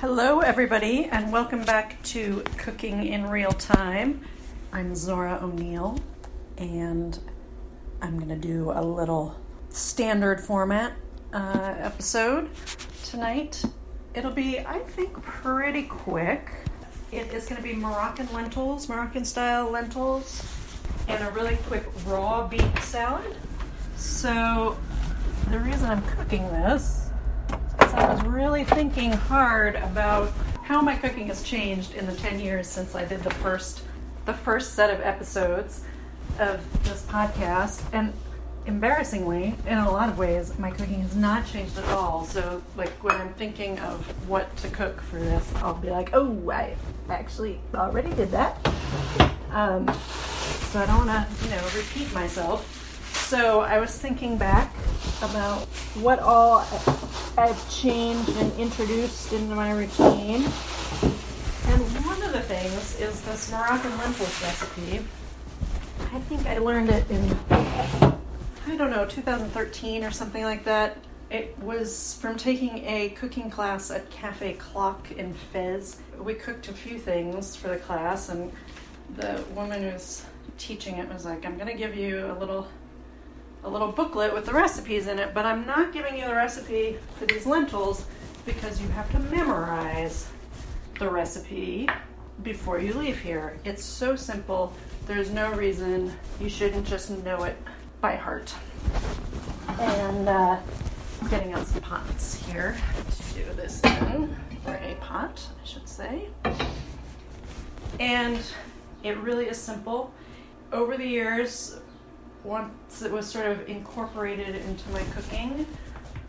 Hello, everybody, and welcome back to Cooking in Real Time. I'm Zora O'Neill, and I'm going to do a little standard format uh, episode tonight. It'll be, I think, pretty quick. It is going to be Moroccan lentils, Moroccan style lentils, and a really quick raw beet salad. So, the reason I'm cooking this is I was really thinking hard about how my cooking has changed in the 10 years since I did the first the first set of episodes of this podcast. And embarrassingly in a lot of ways my cooking has not changed at all. So like when i'm thinking of what to cook for this i'll be like oh i actually already did that. Um, so i don't want to you know repeat myself. So I was thinking back about what all I've changed and introduced into my routine. And one of the things is this Moroccan lentils recipe. I think I learned it in, I don't know, 2013 or something like that. It was from taking a cooking class at Cafe Clock in Fez. We cooked a few things for the class, and the woman who was teaching it was like, I'm going to give you a little a little booklet with the recipes in it, but I'm not giving you the recipe for these lentils because you have to memorize the recipe before you leave here. It's so simple. There's no reason you shouldn't just know it by heart. And uh, I'm getting out some pots here to do this in, or a pot, I should say. And it really is simple. Over the years, once it was sort of incorporated into my cooking,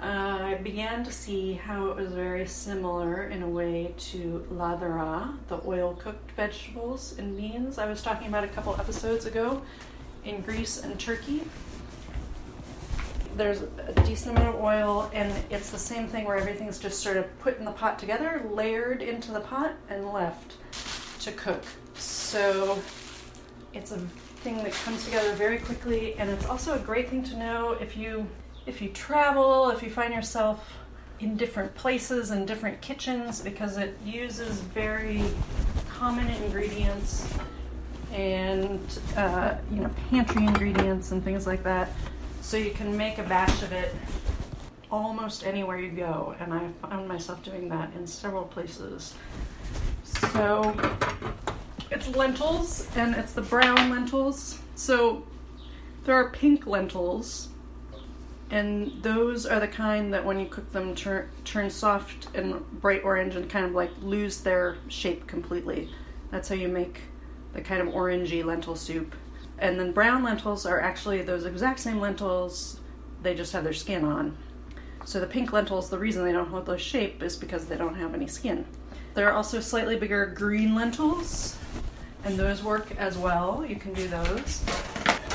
uh, I began to see how it was very similar in a way to ladera, the oil cooked vegetables and beans I was talking about a couple episodes ago in Greece and Turkey. There's a decent amount of oil, and it's the same thing where everything's just sort of put in the pot together, layered into the pot, and left to cook. So it's a thing that comes together very quickly, and it's also a great thing to know if you if you travel, if you find yourself in different places and different kitchens, because it uses very common ingredients and uh, you know pantry ingredients and things like that. So you can make a batch of it almost anywhere you go, and I found myself doing that in several places. So it's lentils, and it's the brown lentils. So there are pink lentils, and those are the kind that when you cook them turn turn soft and bright orange and kind of like lose their shape completely. That's how you make the kind of orangey lentil soup. And then brown lentils are actually those exact same lentils, they just have their skin on. So the pink lentils, the reason they don't hold their shape is because they don't have any skin. There are also slightly bigger green lentils, and those work as well. You can do those.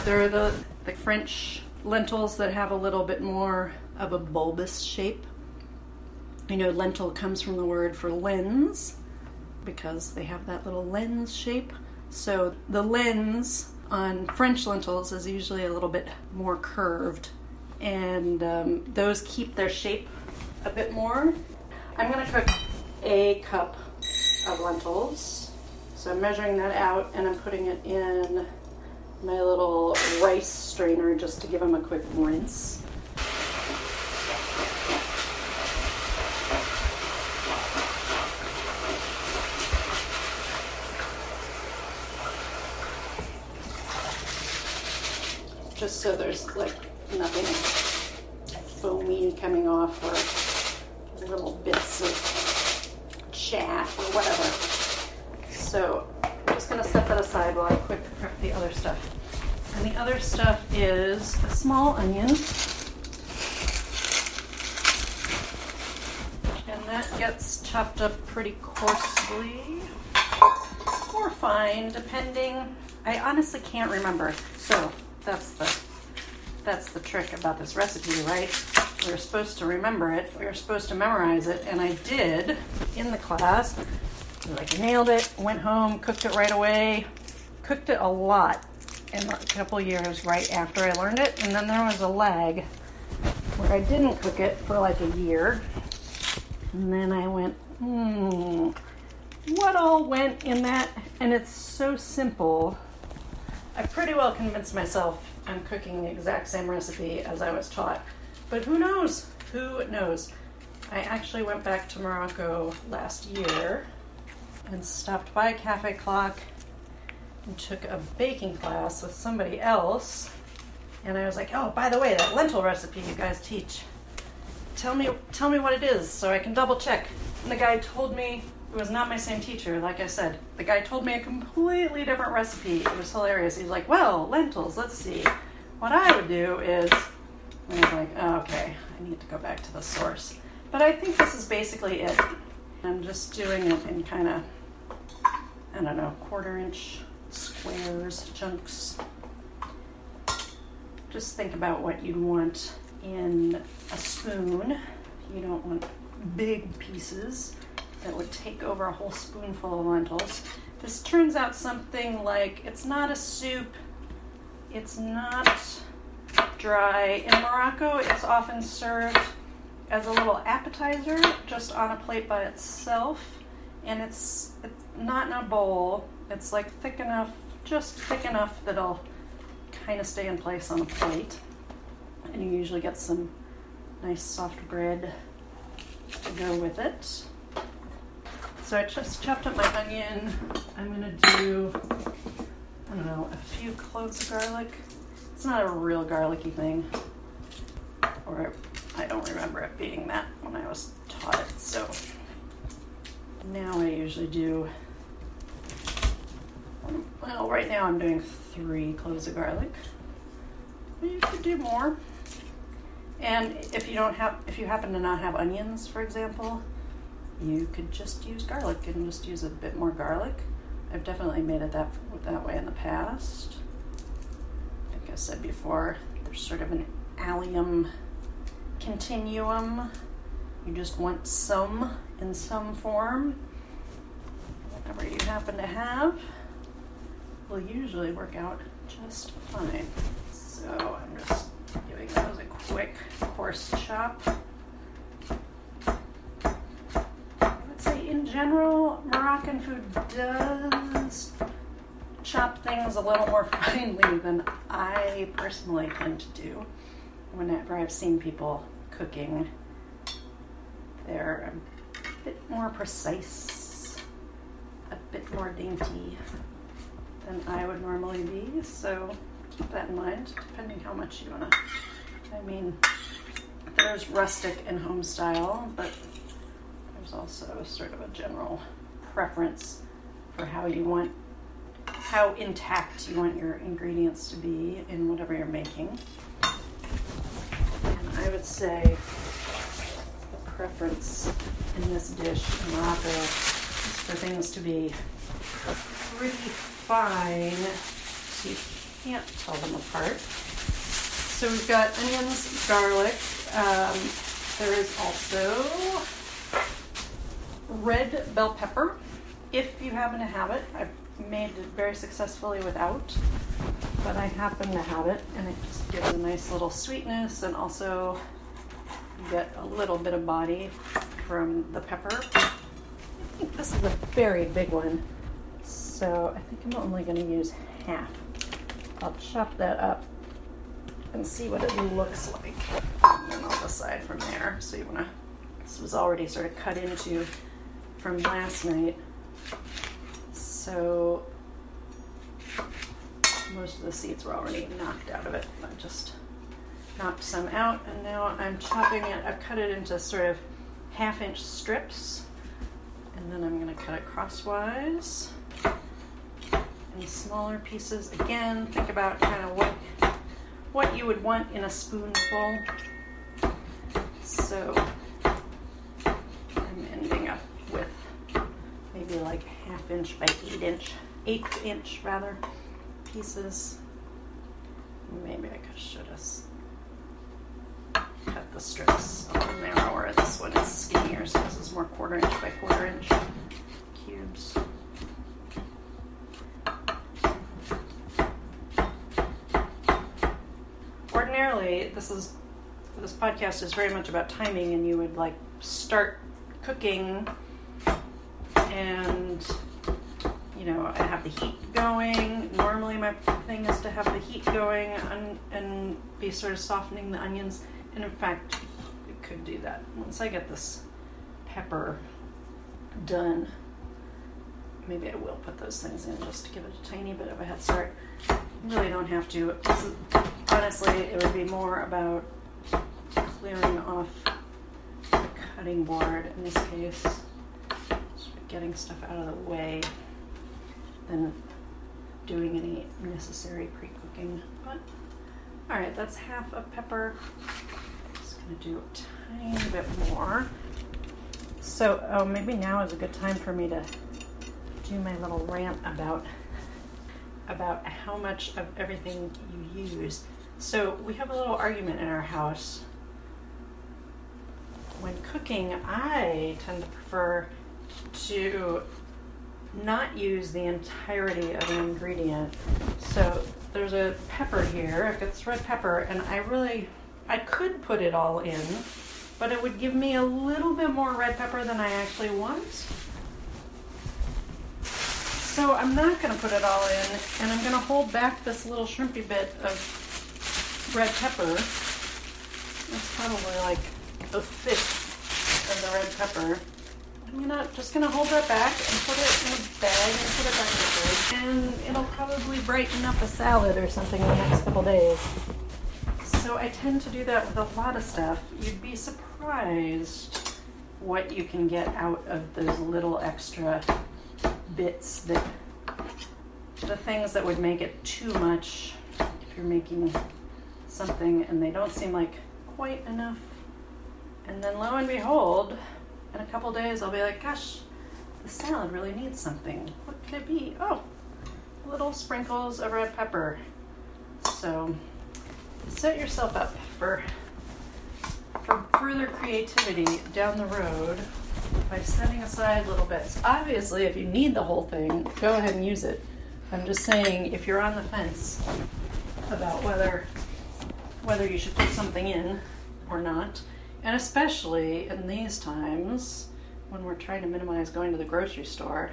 There are the, the French lentils that have a little bit more of a bulbous shape. You know, lentil comes from the word for lens because they have that little lens shape. So the lens on French lentils is usually a little bit more curved, and um, those keep their shape a bit more. I'm going to cook a cup of lentils. So I'm measuring that out and I'm putting it in my little rice strainer just to give them a quick rinse. Just so there's like nothing foamy coming off or little bits of chaff or whatever. So I'm just going to set that aside while I quick prep the other stuff. And the other stuff is a small onion. And that gets chopped up pretty coarsely or fine, depending. I honestly can't remember. So that's the that's the trick about this recipe, right? We are supposed to remember it. We are supposed to memorize it, and I did in the class like nailed it, went home, cooked it right away. Cooked it a lot in a couple years right after I learned it. And then there was a lag where I didn't cook it for like a year. And then I went, hmm, what all went in that? And it's so simple. I pretty well convinced myself I'm cooking the exact same recipe as I was taught. But who knows? Who knows? I actually went back to Morocco last year and stopped by a Cafe Clock and took a baking class with somebody else. And I was like, "Oh, by the way, that lentil recipe you guys teach. Tell me tell me what it is so I can double check." And the guy told me it was not my same teacher, like I said. The guy told me a completely different recipe. It was hilarious. He's like, "Well, lentils, let's see. What I would do is and I was like, oh, okay, I need to go back to the source. But I think this is basically it. I'm just doing it in kind of, I don't know, quarter inch squares, chunks. Just think about what you'd want in a spoon. You don't want big pieces that would take over a whole spoonful of lentils. This turns out something like it's not a soup, it's not dry. In Morocco, it's often served as a little appetizer, just on a plate by itself. And it's, it's not in a bowl. It's like thick enough, just thick enough that it'll kind of stay in place on a plate. And you usually get some nice soft bread to go with it. So I just chopped up my onion. I'm gonna do, I don't know, a few cloves of garlic. It's not a real garlicky thing. Or I don't remember it being that when I was taught it. So now I usually do, well, right now I'm doing three cloves of garlic. You could do more. And if you don't have, if you happen to not have onions, for example, you could just use garlic and just use a bit more garlic. I've definitely made it that that way in the past. I said before, there's sort of an allium continuum. You just want some in some form. Whatever you happen to have will usually work out just fine. So I'm just giving those a quick coarse chop. I would say in general, Moroccan food does chop things a little more finely than I personally tend to do. Whenever I've seen people cooking, they're a bit more precise, a bit more dainty than I would normally be. So keep that in mind, depending how much you want to. I mean, there's rustic and home style, but there's also sort of a general preference for how you want how intact you want your ingredients to be in whatever you're making. And I would say the preference in this dish Morocco is for things to be pretty fine so you can't tell them apart. So we've got onions, garlic. Um, there is also red bell pepper, if you happen to have it. I've made very successfully without, but I happen to have it, and it just gives a nice little sweetness, and also get a little bit of body from the pepper. I think this is a very big one, so I think I'm only going to use half. I'll chop that up and see what it looks like, and then I'll decide from there. So you want to. This was already sort of cut into from last night. So most of the seeds were already knocked out of it. I just knocked some out and now I'm chopping it. I've cut it into sort of half inch strips and then I'm going to cut it crosswise in smaller pieces. Again, think about kind of what what you would want in a spoonful. So maybe like half inch by eight inch, eighth inch rather, pieces. Maybe I could should have cut the strips a little narrower. This one is skinnier, so this is more quarter inch by quarter inch cubes. Ordinarily, this is this podcast is very much about timing, and you would like start cooking and you know I have the heat going. Normally my thing is to have the heat going and, and be sort of softening the onions. And in fact, it could do that once I get this pepper done. Maybe I will put those things in just to give it a tiny bit of a head start. Really don't have to. honestly, it would be more about clearing off the cutting board in this case, getting stuff out of the way than doing any necessary pre-cooking. But all right, that's half a pepper. Just gonna do a tiny bit more. So oh, maybe now is a good time for me to do my little rant about about how much of everything you use. So we have a little argument in our house. When cooking, I tend to prefer to not use the entirety of an ingredient. So there's a pepper here. I've got this red pepper, and I really, I could put it all in, but it would give me a little bit more red pepper than I actually want. So I'm not going to put it all in, and I'm going to hold back this little shrimpy bit of red pepper. That's probably like a fifth of the red pepper. I'm gonna just gonna hold that back and put it in a bag and put it back in the fridge, and it'll probably brighten up a salad or something in the next couple days. So I tend to do that with a lot of stuff. You'd be surprised what you can get out of those little extra bits that the things that would make it too much if you're making something and they don't seem like quite enough. And then lo and behold, in a couple days I'll be like, gosh, the salad really needs something. What could it be? Oh, little sprinkles of red pepper. So set yourself up for for further creativity down the road by setting aside little bits. Obviously, if you need the whole thing, go ahead and use it. I'm just saying if you're on the fence about whether whether you should put something in or not, and especially in these times when we're trying to minimize going to the grocery store,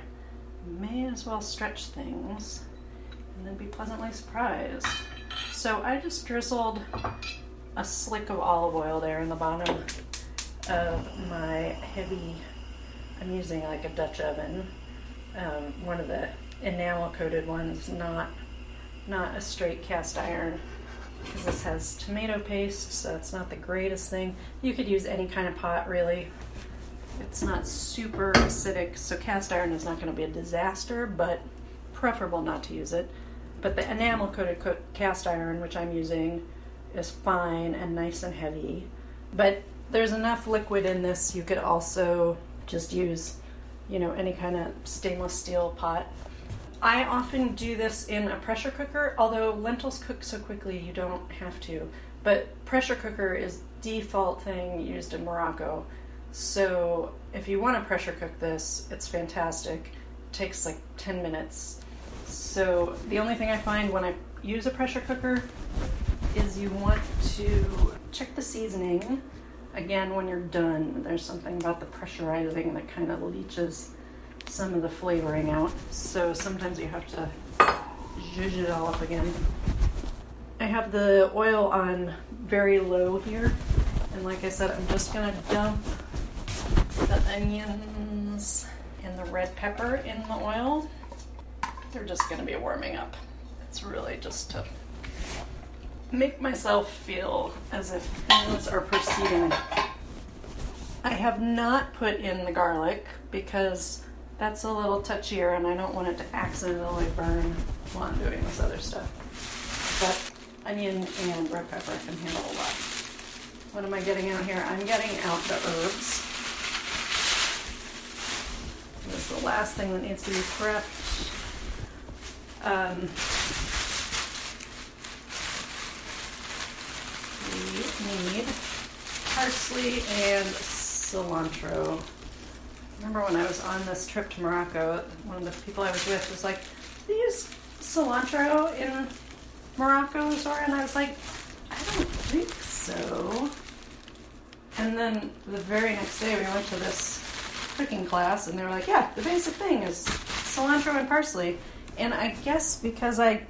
may as well stretch things and then be pleasantly surprised. So I just drizzled a slick of olive oil there in the bottom of my heavy, I'm using like a Dutch oven, um, one of the enamel coated ones, not, not a straight cast iron because this has tomato paste, so it's not the greatest thing. You could use any kind of pot, really. It's not super acidic, so cast iron is not going to be a disaster, but preferable not to use it. But the enamel coated cast iron, which I'm using, is fine and nice and heavy. But there's enough liquid in this, you could also just use, you know, any kind of stainless steel pot I often do this in a pressure cooker, although lentils cook so quickly you don't have to. But pressure cooker is default thing used in Morocco. So if you want to pressure cook this, it's fantastic. It takes like 10 minutes. So the only thing I find when I use a pressure cooker is you want to check the seasoning. Again, when you're done, there's something about the pressurizing that kind of leaches some of the flavoring out. So sometimes you have to zhuzh it all up again. I have the oil on very low here. And like I said, I'm just gonna dump the onions and the red pepper in the oil. They're just gonna be warming up. It's really just to make myself feel as if things are proceeding. I have not put in the garlic because that's a little touchier and I don't want it to accidentally burn while I'm doing this other stuff. But onion and red pepper can handle a lot. What am I getting out here? I'm getting out the herbs. This is the last thing that needs to be prepped. Um, we need parsley and cilantro remember when I was on this trip to Morocco, one of the people I was with was like, "Do you use cilantro in Morocco, Zora?" And I was like, "I don't think so." And then the very next day, we went to this cooking class, and they were like, "Yeah, the basic thing is cilantro and parsley." And I guess because I,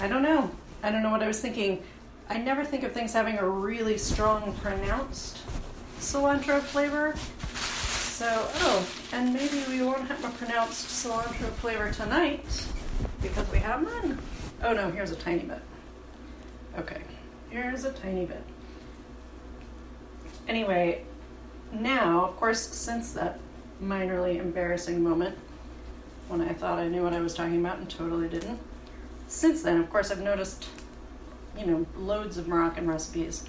I don't know, I don't know what I was thinking. I never think of things having a really strong, pronounced cilantro flavor. So, oh, and maybe we won't have a pronounced cilantro flavor tonight because we have none. Oh no, here's a tiny bit. Okay, here's a tiny bit. Anyway, now, of course, since that minorly embarrassing moment when I thought I knew what I was talking about and totally didn't, since then, of course, I've noticed, you know, loads of Moroccan recipes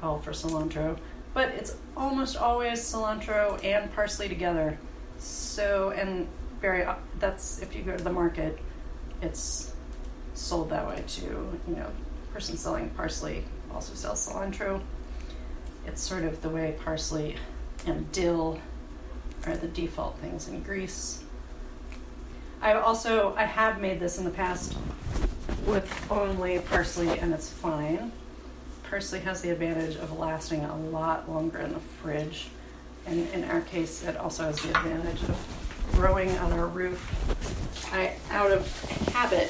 call for cilantro, but it's almost always cilantro and parsley together. So, and very, uh, that's if you go to the market, it's sold that way too. You know, person selling parsley also sells cilantro. It's sort of the way parsley and dill are the default things in Greece. I've also I have made this in the past with only parsley and it's fine. Parsley has the advantage of lasting a lot longer in the fridge. And in our case it also has the advantage of growing on our roof. I out of habit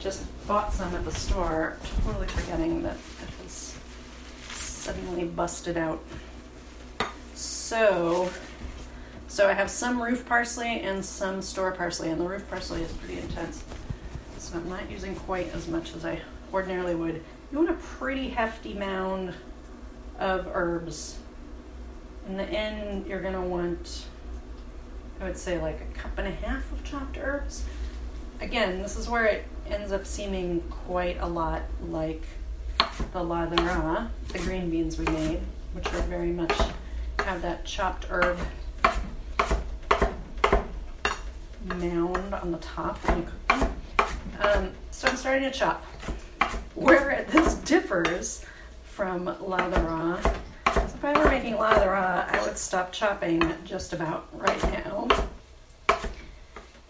just bought some at the store, totally forgetting that it was suddenly busted out. So, so I have some roof parsley and some store parsley, and the roof parsley is pretty intense. So I'm not using quite as much as I ordinarily would. You want a pretty hefty mound of herbs. In the end, you're gonna want, I would say, like a cup and a half of chopped herbs. Again, this is where it ends up seeming quite a lot like the ladera, the green beans we made, which are very much have that chopped herb mound on the top when you cook them. Um, so I'm starting to chop. Where this differs from ladera, if I were making ladera, I would stop chopping just about right now.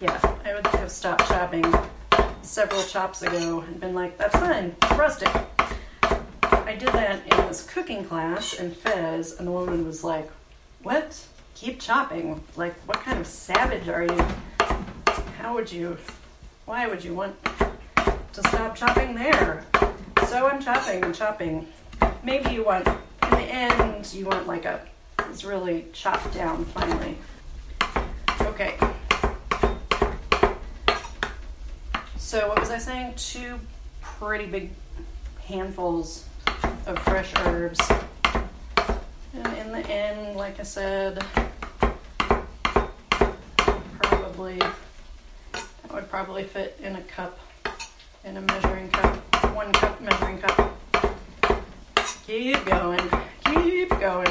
Yeah, I would have stopped chopping several chops ago and been like, that's fine, roast. I did that in this cooking class in Fez, and the woman was like, What? Keep chopping? Like, what kind of savage are you? How would you, why would you want to stop chopping there? So I'm chopping and chopping. Maybe you want, in the end, you want like a, it's really chopped down finally. Okay. So what was I saying? Two pretty big handfuls of fresh herbs. And in the end, like I said, probably that would probably fit in a cup, in a measuring cup, one cup measuring cup. Keep going, keep going.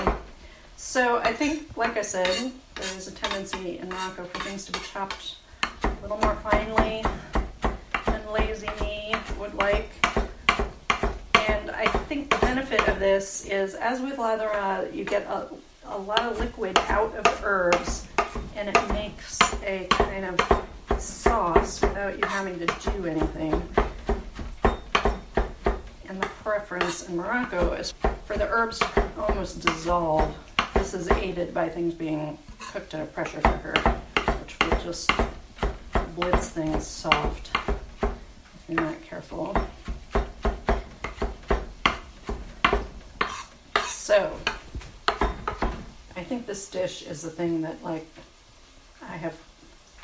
So I think, like I said, there's a tendency in Morocco for things to be chopped a little more finely than lazy me would like. And I think the benefit of this is, as with ladera, you get a, a lot of liquid out of herbs, and it makes a kind of sauce without you having to do anything. And the preference in Morocco is for the herbs to almost dissolve. This is aided by things being cooked in a pressure cooker, which will just blitz things soft if you're not careful. So, I think this dish is the thing that, like,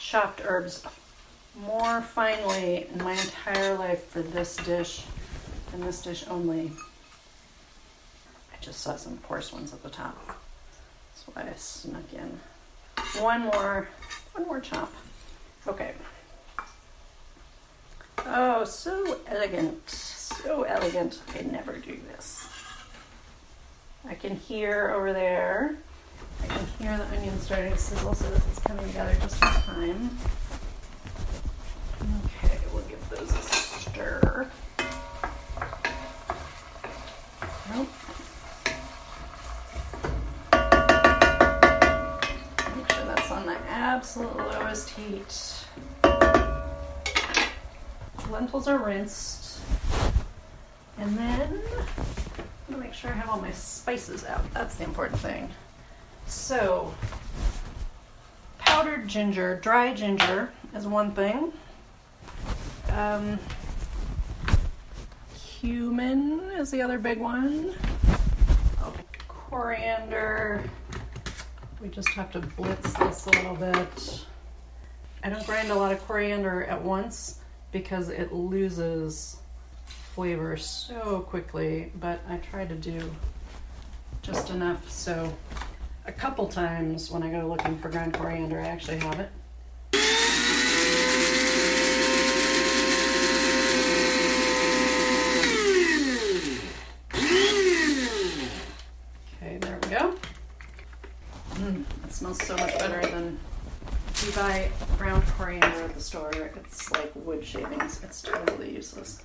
chopped herbs more finely in my entire life for this dish and this dish only. I just saw some coarse ones at the top. That's why I snuck in. One more, one more chop. Okay. Oh, so elegant. So elegant. I never do this. I can hear over there. I can hear the onion starting to sizzle, so this is coming together just in time. Okay, we'll give those a stir. Nope. Make sure that's on the absolute lowest heat lentils are rinsed. And then I'm gonna make sure I have all my spices out. That's the important thing. So, powdered ginger, dry ginger is one thing. Um, cumin is the other big one. Oh, coriander. We just have to blitz this a little bit. I don't grind a lot of coriander at once because it loses flavor so quickly, but I try to do just enough so a couple times when I go looking for ground coriander, I actually have it. Okay, there we go. Mm, it smells so much better than you buy ground coriander at the store. It's like wood shavings. It's totally useless.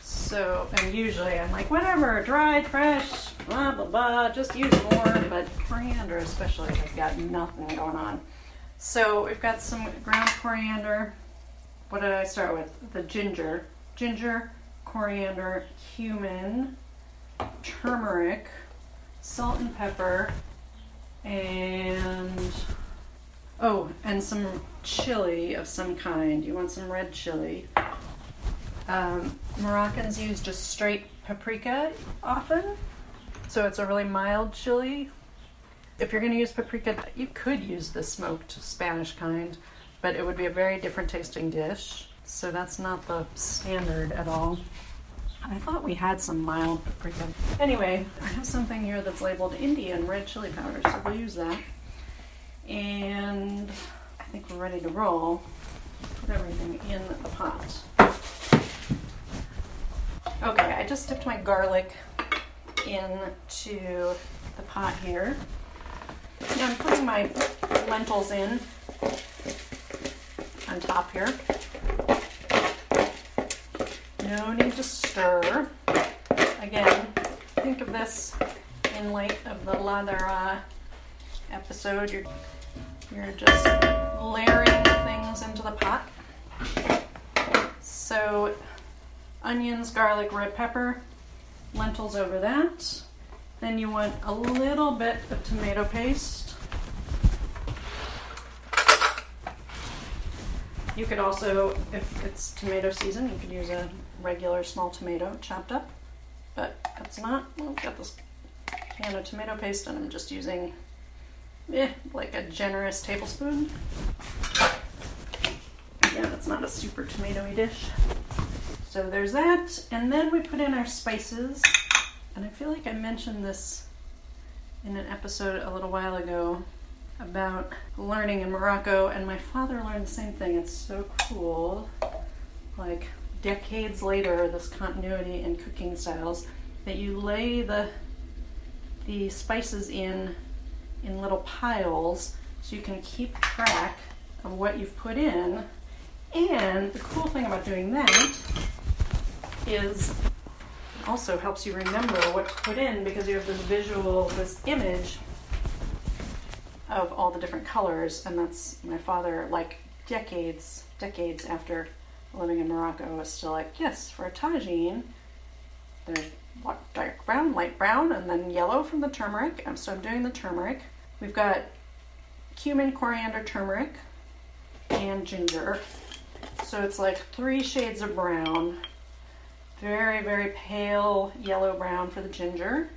So, and usually I'm like, whatever, dried, fresh, blah, blah, blah, just use more. But coriander, especially, has got nothing going on. So, we've got some ground coriander. What did I start with? The ginger. Ginger, coriander, cumin, turmeric, salt and pepper, and oh, and some chili of some kind. You want some red chili. Um, Moroccans use just straight paprika often, so it's a really mild chili. If you're going to use paprika, you could use the smoked Spanish kind, but it would be a very different tasting dish. So that's not the standard at all. I thought we had some mild paprika. Anyway, I have something here that's labeled Indian red chili powder, so we'll use that. And I think we're ready to roll. Put everything in the pot. Okay, I just dipped my garlic into the pot here. Now I'm putting my lentils in on top here. No need to stir. Again, think of this in light of the ladera episode. You're, you're just layering things into the pot. So, onions, garlic, red pepper, lentils over that. Then you want a little bit of tomato paste. You could also, if it's tomato season, you could use a regular small tomato chopped up. But that's not, well, I've got this can of tomato paste and I'm just using eh, like a generous tablespoon. Yeah, it's not a super tomatoey dish. So there's that. And then we put in our spices. And I feel like I mentioned this in an episode a little while ago about learning in Morocco, and my father learned the same thing. It's so cool. Like decades later, this continuity in cooking styles that you lay the the spices in in little piles so you can keep track of what you've put in. And the cool thing about doing that is also helps you remember what to put in because you have this visual, this image of all the different colors. And that's my father, like decades, decades after living in Morocco, was still like, yes, for a tagine, there's dark brown, light brown, and then yellow from the turmeric. And so I'm doing the turmeric. We've got cumin, coriander, turmeric, and ginger. So it's like three shades of brown. Very, very pale yellow brown for the ginger.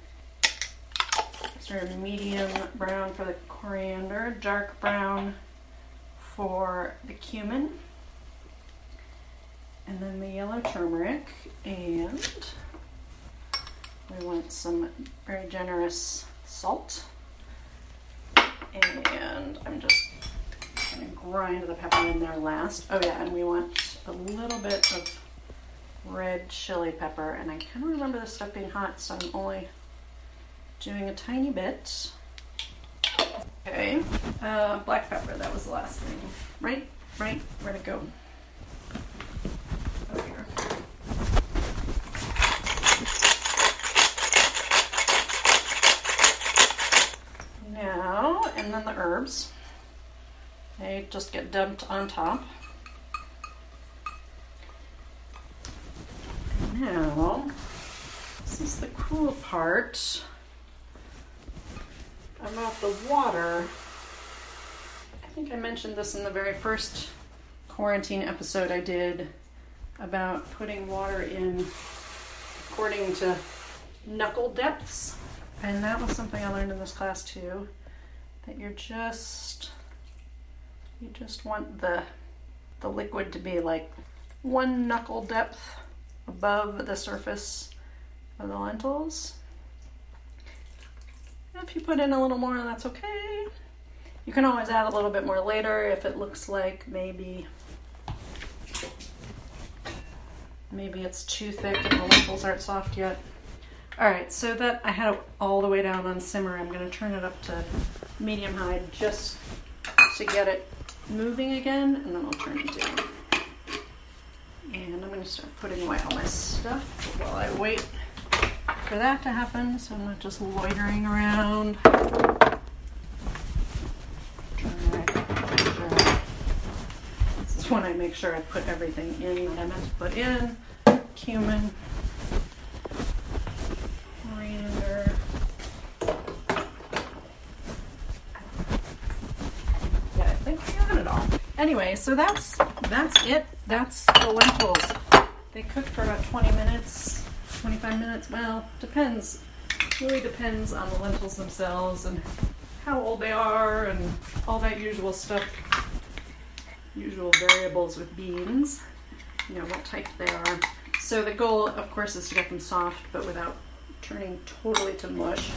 Sort of medium brown for the coriander. Dark brown for the cumin. And then the yellow turmeric. And we want some very generous salt. And I'm just going to grind the pepper in there last. Oh yeah, and we want a little bit of red chili pepper. And I kind of remember this stuff being hot, so I'm only doing a tiny bit. Okay, uh, black pepper, that was the last thing. Right, right, where'd it go? Here. Now, and then the herbs. They just get dumped on top. Now, this is the cool part. about the water. I think I mentioned this in the very first quarantine episode I did about putting water in according to knuckle depths. And that was something I learned in this class too. That you're just you just want the the liquid to be like one knuckle depth above the surface of the lentils. If you put in a little more, that's okay. You can always add a little bit more later if it looks like maybe maybe it's too thick and the lentils aren't soft yet. All right, so that I had it all the way down on simmer. I'm gonna turn it up to medium high just to get it moving again, and then I'll turn it down. And I'm gonna start putting away all my stuff while I wait for that to happen so I'm not just loitering around. This is when I make sure I put everything in that I meant to put in. Cumin, coriander. Yeah, I think I got it all. Anyway, so that's that's it. That's the lentils. They cook for about 20 minutes, 25 minutes. Well, depends. Really depends on the lentils themselves and how old they are and all that usual stuff. Usual variables with beans. You know, what type they are. So the goal, of course, is to get them soft, but without turning totally to mush,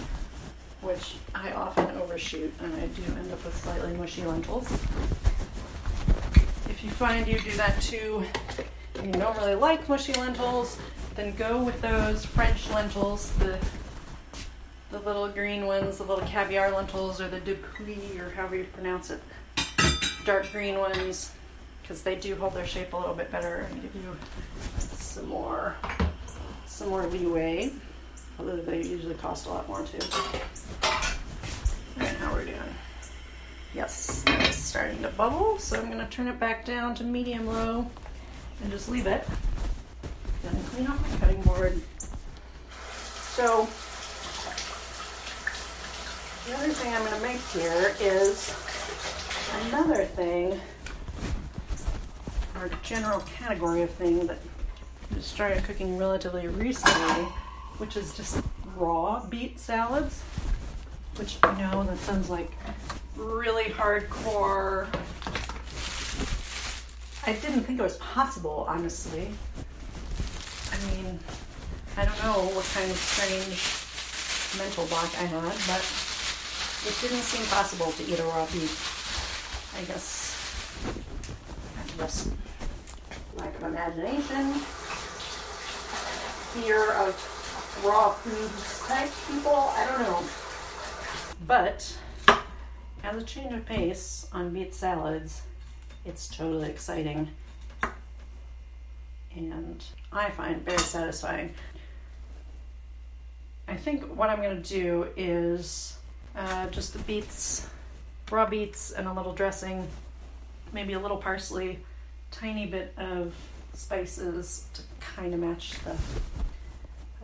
which I often overshoot, and I do end up with slightly mushy lentils. Find you do that too, and you don't really like mushy lentils, then go with those French lentils, the the little green ones, the little caviar lentils, or the du Puy, or however you pronounce it, dark green ones, because they do hold their shape a little bit better and give you some more some more leeway. Although they usually cost a lot more too. Alright, how we're doing. Yes, it's starting to bubble, so I'm gonna turn it back down to medium low and just leave it. Then clean off my cutting board. So the other thing I'm gonna make here is another thing, or general category of thing that I just started cooking relatively recently, which is just raw beet salads. Which I know that sounds like really hardcore. I didn't think it was possible, honestly. I mean, I don't know what kind of strange mental block I had, but it didn't seem possible to eat a raw beef. I guess just lack of imagination, fear of raw foods type people. I don't know. But as a change of pace on beet salads, it's totally exciting and I find very satisfying. I think what I'm going to do is uh, just the beets, raw beets, and a little dressing, maybe a little parsley, tiny bit of spices to kind of match the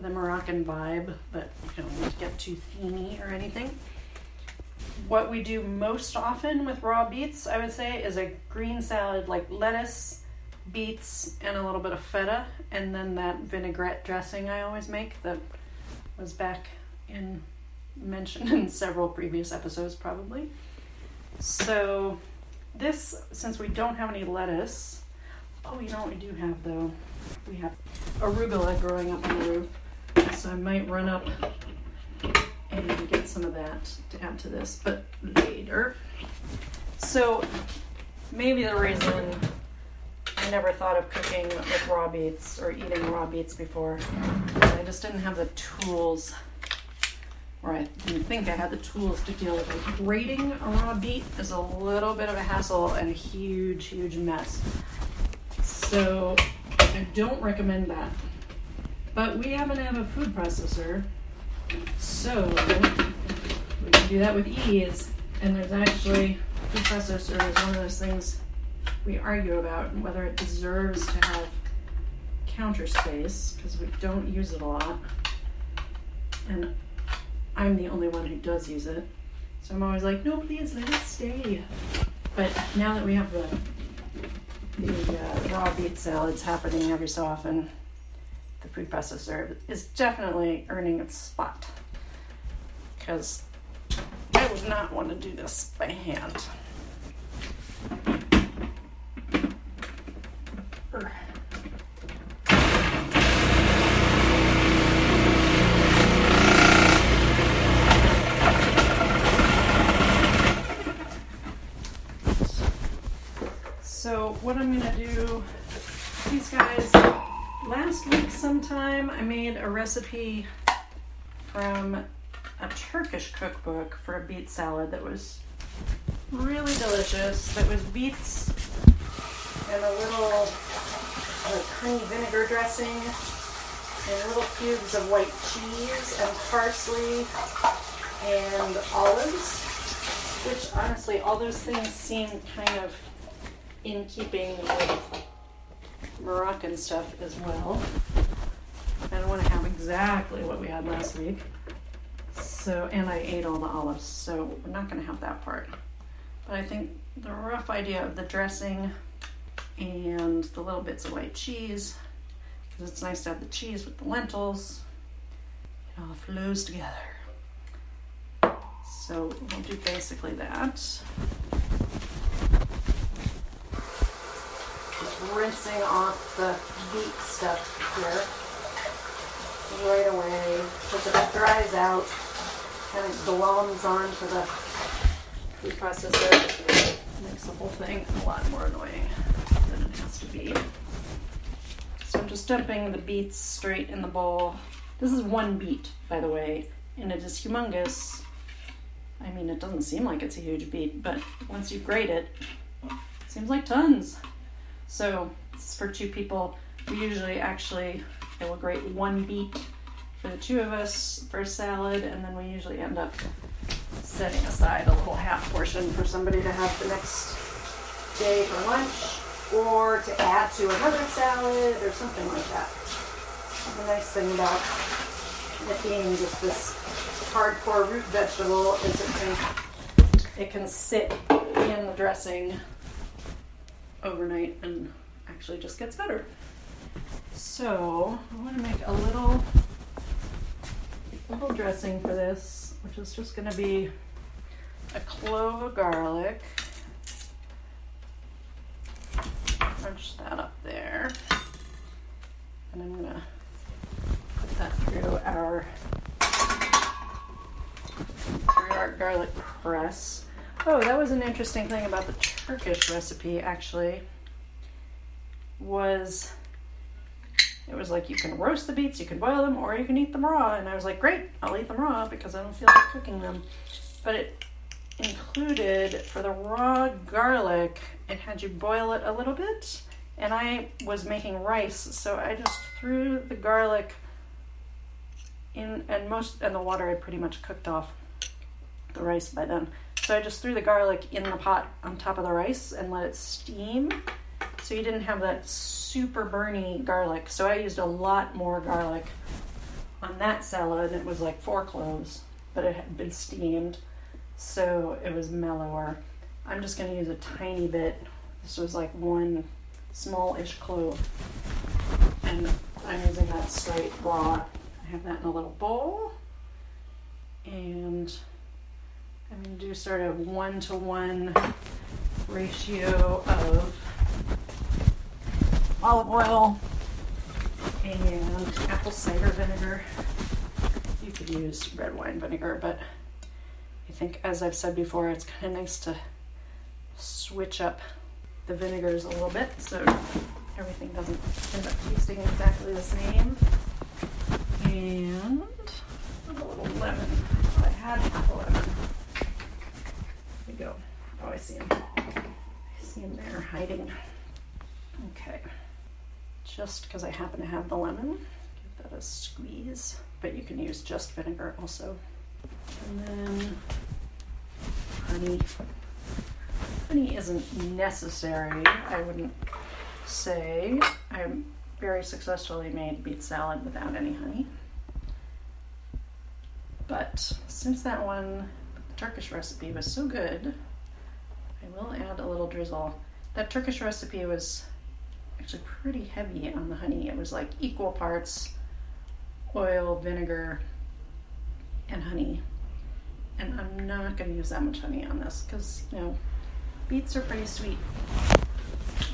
the Moroccan vibe, but you don't need to get too themy or anything. What we do most often with raw beets, I would say, is a green salad like lettuce, beets, and a little bit of feta, and then that vinaigrette dressing I always make that was back in mentioned in several previous episodes, probably. So, this, since we don't have any lettuce, oh, you know what we do have though? We have arugula growing up on the roof, so I might run up get some of that to add to this, but later. So, maybe the reason I never thought of cooking with raw beets or eating raw beets before. I just didn't have the tools, or I didn't think I had the tools to deal with it. Grating a raw beet is a little bit of a hassle and a huge, huge mess. So I don't recommend that. But we happen to have a food processor, so we can do that with ease. And there's actually food processor is one of those things we argue about whether it deserves to have counter space because we don't use it a lot. And I'm the only one who does use it. So I'm always like, no, please let it stay. But now that we have the the uh, raw beet salads happening every so often, the food processor is definitely earning its spot. Because I would not want to do this by hand. So what I'm gonna do, these guys, last week sometime I made a recipe from a Turkish cookbook for a beet salad that was really delicious. That was beets and a little like honey vinegar dressing and little cubes of white cheese and parsley and olives. Which honestly, all those things seem kind of in keeping with Moroccan stuff as well. I don't want to have exactly what we had last week. So, and I ate all the olives, so we're not going to have that part. But I think the rough idea of the dressing and the little bits of white cheese, because it's nice to have the cheese with the lentils, it all flows together. So we'll do basically that. Rinsing off the beet stuff here right away because if it dries out and it on onto the food processor, makes the whole thing a lot more annoying than it has to be. So I'm just dumping the beets straight in the bowl. This is one beet, by the way, and it is humongous. I mean, it doesn't seem like it's a huge beet, but once you grate it, it seems like tons. So it's for two people. We usually actually will grate one beet for the two of us for a salad, and then we usually end up setting aside a little half portion for somebody to have the next day for lunch, or to add to another salad or something like that. The nice thing about it being just this hardcore root vegetable is it can it can sit in the dressing overnight and actually just gets better. So I want to make a little little dressing for this, which is just going to be a clove of garlic. Crunch that up there. And I'm going to put that through our through our garlic press. Oh, that was an interesting thing about the Turkish recipe actually was it was like you can roast the beets, you can boil them, or you can eat them raw. And I was like, great, I'll eat them raw because I don't feel like cooking them. But it included for the raw garlic, it had you boil it a little bit. And I was making rice, so I just threw the garlic in, and most and the water had pretty much cooked off the rice by then. So I just threw the garlic in the pot on top of the rice and let it steam so you didn't have that super burny garlic. So I used a lot more garlic on that salad. It was like four cloves, but it had been steamed, so it was mellower. I'm just going to use a tiny bit. This was like one small-ish clove, and I'm using that straight raw. I have that in a little bowl, and I'm going to do sort of one to one ratio of olive oil and apple cider vinegar. You could use red wine vinegar, but I think, as I've said before, it's kind of nice to switch up the vinegars a little bit so everything doesn't end up tasting exactly the same. And a little lemon. I had half a lemon. There we go. Oh, I see him. I see him there hiding. Okay just because I happen to have the lemon. Give that a squeeze, but you can use just vinegar also. And then honey. Honey isn't necessary, I wouldn't say. I very successfully made beet salad without any honey. But since that one Turkish recipe was so good. Will add a little drizzle. That Turkish recipe was actually pretty heavy on the honey. It was like equal parts oil, vinegar, and honey. And I'm not going to use that much honey on this because, you know, beets are pretty sweet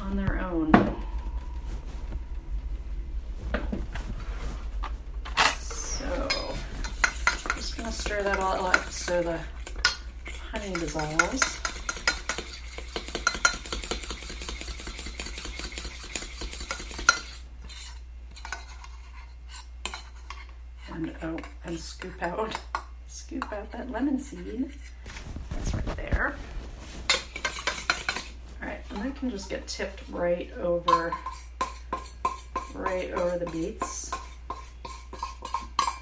on their own. So, I'm just going to stir that all up so the honey dissolves. And and scoop out, scoop out that lemon seed. That's right there. All right, and that can just get tipped right over, right over the beets.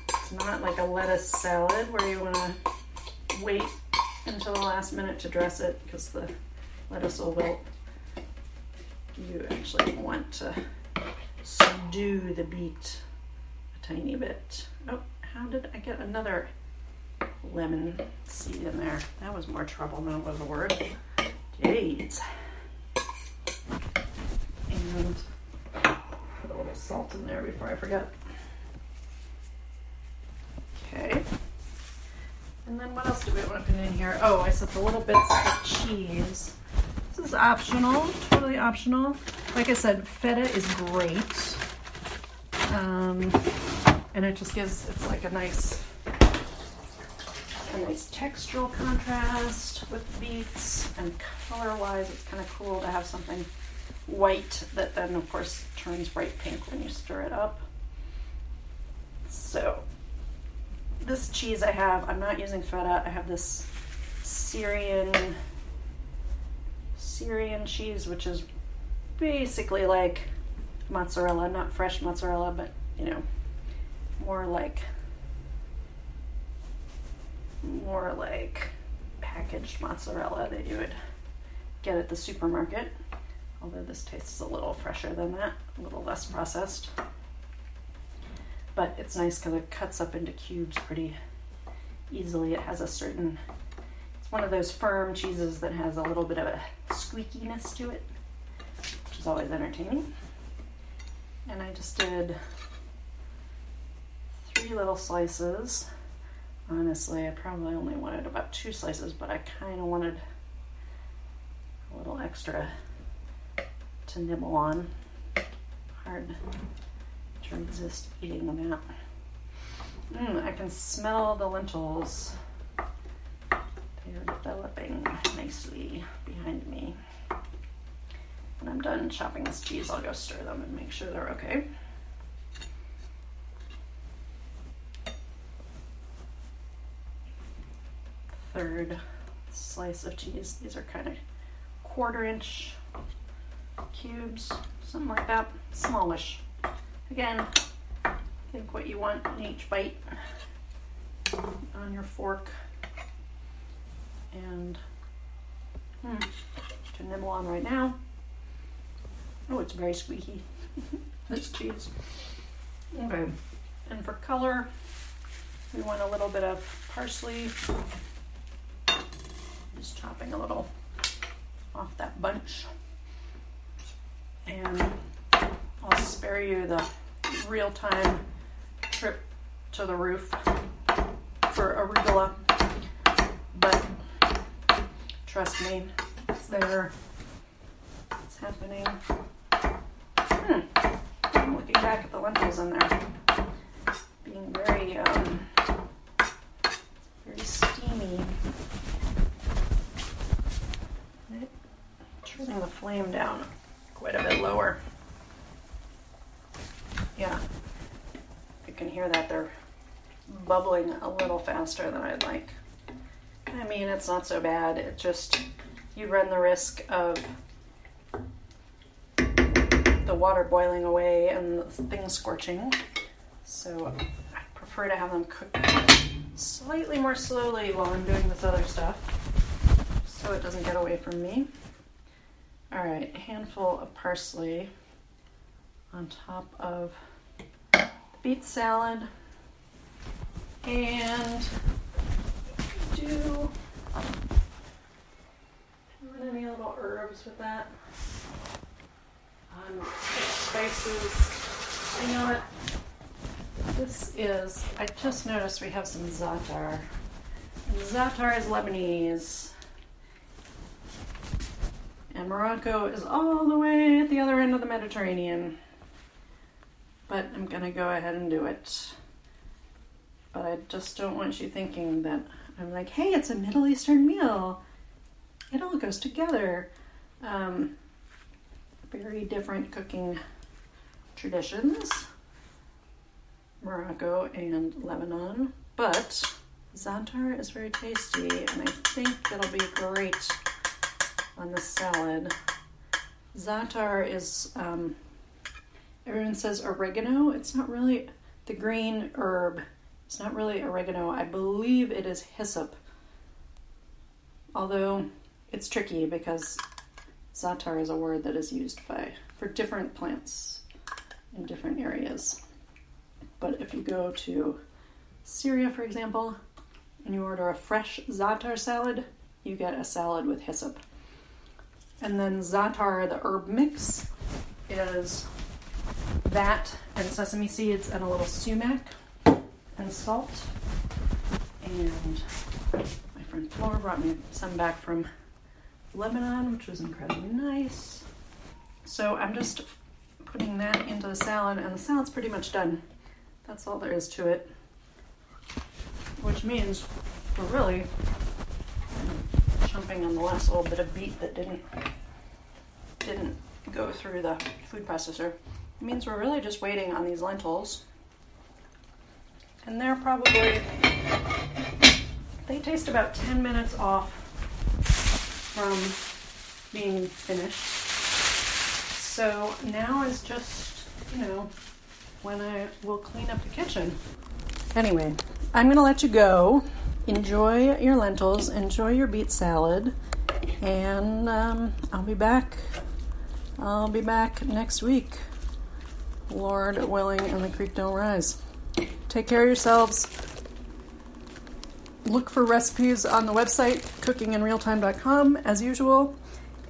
It's not like a lettuce salad where you want to wait until the last minute to dress it because the lettuce will wilt. You actually want to subdue the beet tiny bit. Oh, how did I get another lemon seed in there? That was more trouble than it was worth. Jeez. And put a little salt in there before I forget. Okay. And then what else do we want to put in here? Oh, I said the little bits of cheese. This is optional, totally optional. Like I said, feta is great. Um, and it just gives, it's like a nice, a nice textural contrast with the beets. And color-wise, it's kind of cool to have something white that then, of course, turns bright pink when you stir it up. So this cheese I have, I'm not using feta. I have this Syrian Syrian cheese, which is basically like mozzarella, not fresh mozzarella, but you know, more like more like packaged mozzarella that you would get at the supermarket. Although this tastes a little fresher than that, a little less processed but it's nice because it cuts up into cubes pretty easily. It has a certain, it's one of those firm cheeses that has a little bit of a squeakiness to it, which is always entertaining. And I just did three little slices. Honestly, I probably only wanted about two slices, but I kind of wanted a little extra to nibble on. Hard to resist eating out. Mm, I can smell the lentils. They're developing nicely behind me. When I'm done chopping this cheese, I'll go stir them and make sure they're okay. Third slice of cheese. These are kind of quarter inch cubes, something like that, smallish. Again, think what you want in each bite on your fork. And hmm, to nibble on right now. Oh, it's very squeaky, this cheese. Okay, and for color, we want a little bit of parsley. Just chopping a little off that bunch. And I'll spare you the real time trip to the roof for arugula, but trust me, it's there. It's happening. Hmm. I'm looking back at the lentils in there, being very, um, very steamy. Turning the flame down quite a bit lower yeah, you can hear that they're bubbling a little faster than I'd like. I mean, it's not so bad. It just, you run the risk of the water boiling away and things scorching. So I prefer to have them cook slightly more slowly while I'm doing this other stuff so it doesn't get away from me. All right, a handful of parsley on top of the beet salad and do Want any little herbs with that? Um, spices. You know what? This is, I just noticed we have some za'atar. Za'atar is Lebanese. And Morocco is all the way at the other end of the Mediterranean. But I'm gonna go ahead and do it. But I just don't want you thinking that I'm like, hey, it's a Middle Eastern meal. It all goes together. Um, very different cooking traditions, Morocco and Lebanon. But za'atar is very tasty, and I think it'll be great on the salad. Za'atar is, um, everyone says oregano. It's not really the green herb. It's not really oregano. I believe it is hyssop. Although it's tricky because za'atar is a word that is used by for different plants in different areas. But if you go to Syria, for example, and you order a fresh za'atar salad, you get a salad with hyssop. And then za'atar, the herb mix, is that and sesame seeds and a little sumac and salt. And my friend Flora brought me some back from Lebanon, which was incredibly nice. So I'm just putting that into the salad, and the salad's pretty much done. That's all there is to it. Which means we're really chumping on the last little bit of beet that didn't didn't go through the food processor. It means we're really just waiting on these lentils. And they're probably they taste about 10 minutes off from being finished. So now is just, you know, when I will clean up the kitchen. Anyway, I'm going to let you go. Enjoy your lentils, enjoy your beet salad, and um, I'll be back. I'll be back next week. Lord willing, and the creek don't rise. Take care of yourselves. Look for recipes on the website, cookinginrealtime.com, as usual.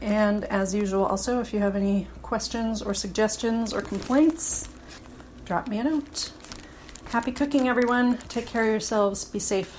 And as usual, also, if you have any questions or suggestions or complaints, drop me a note. Happy cooking, everyone. Take care of yourselves. Be safe.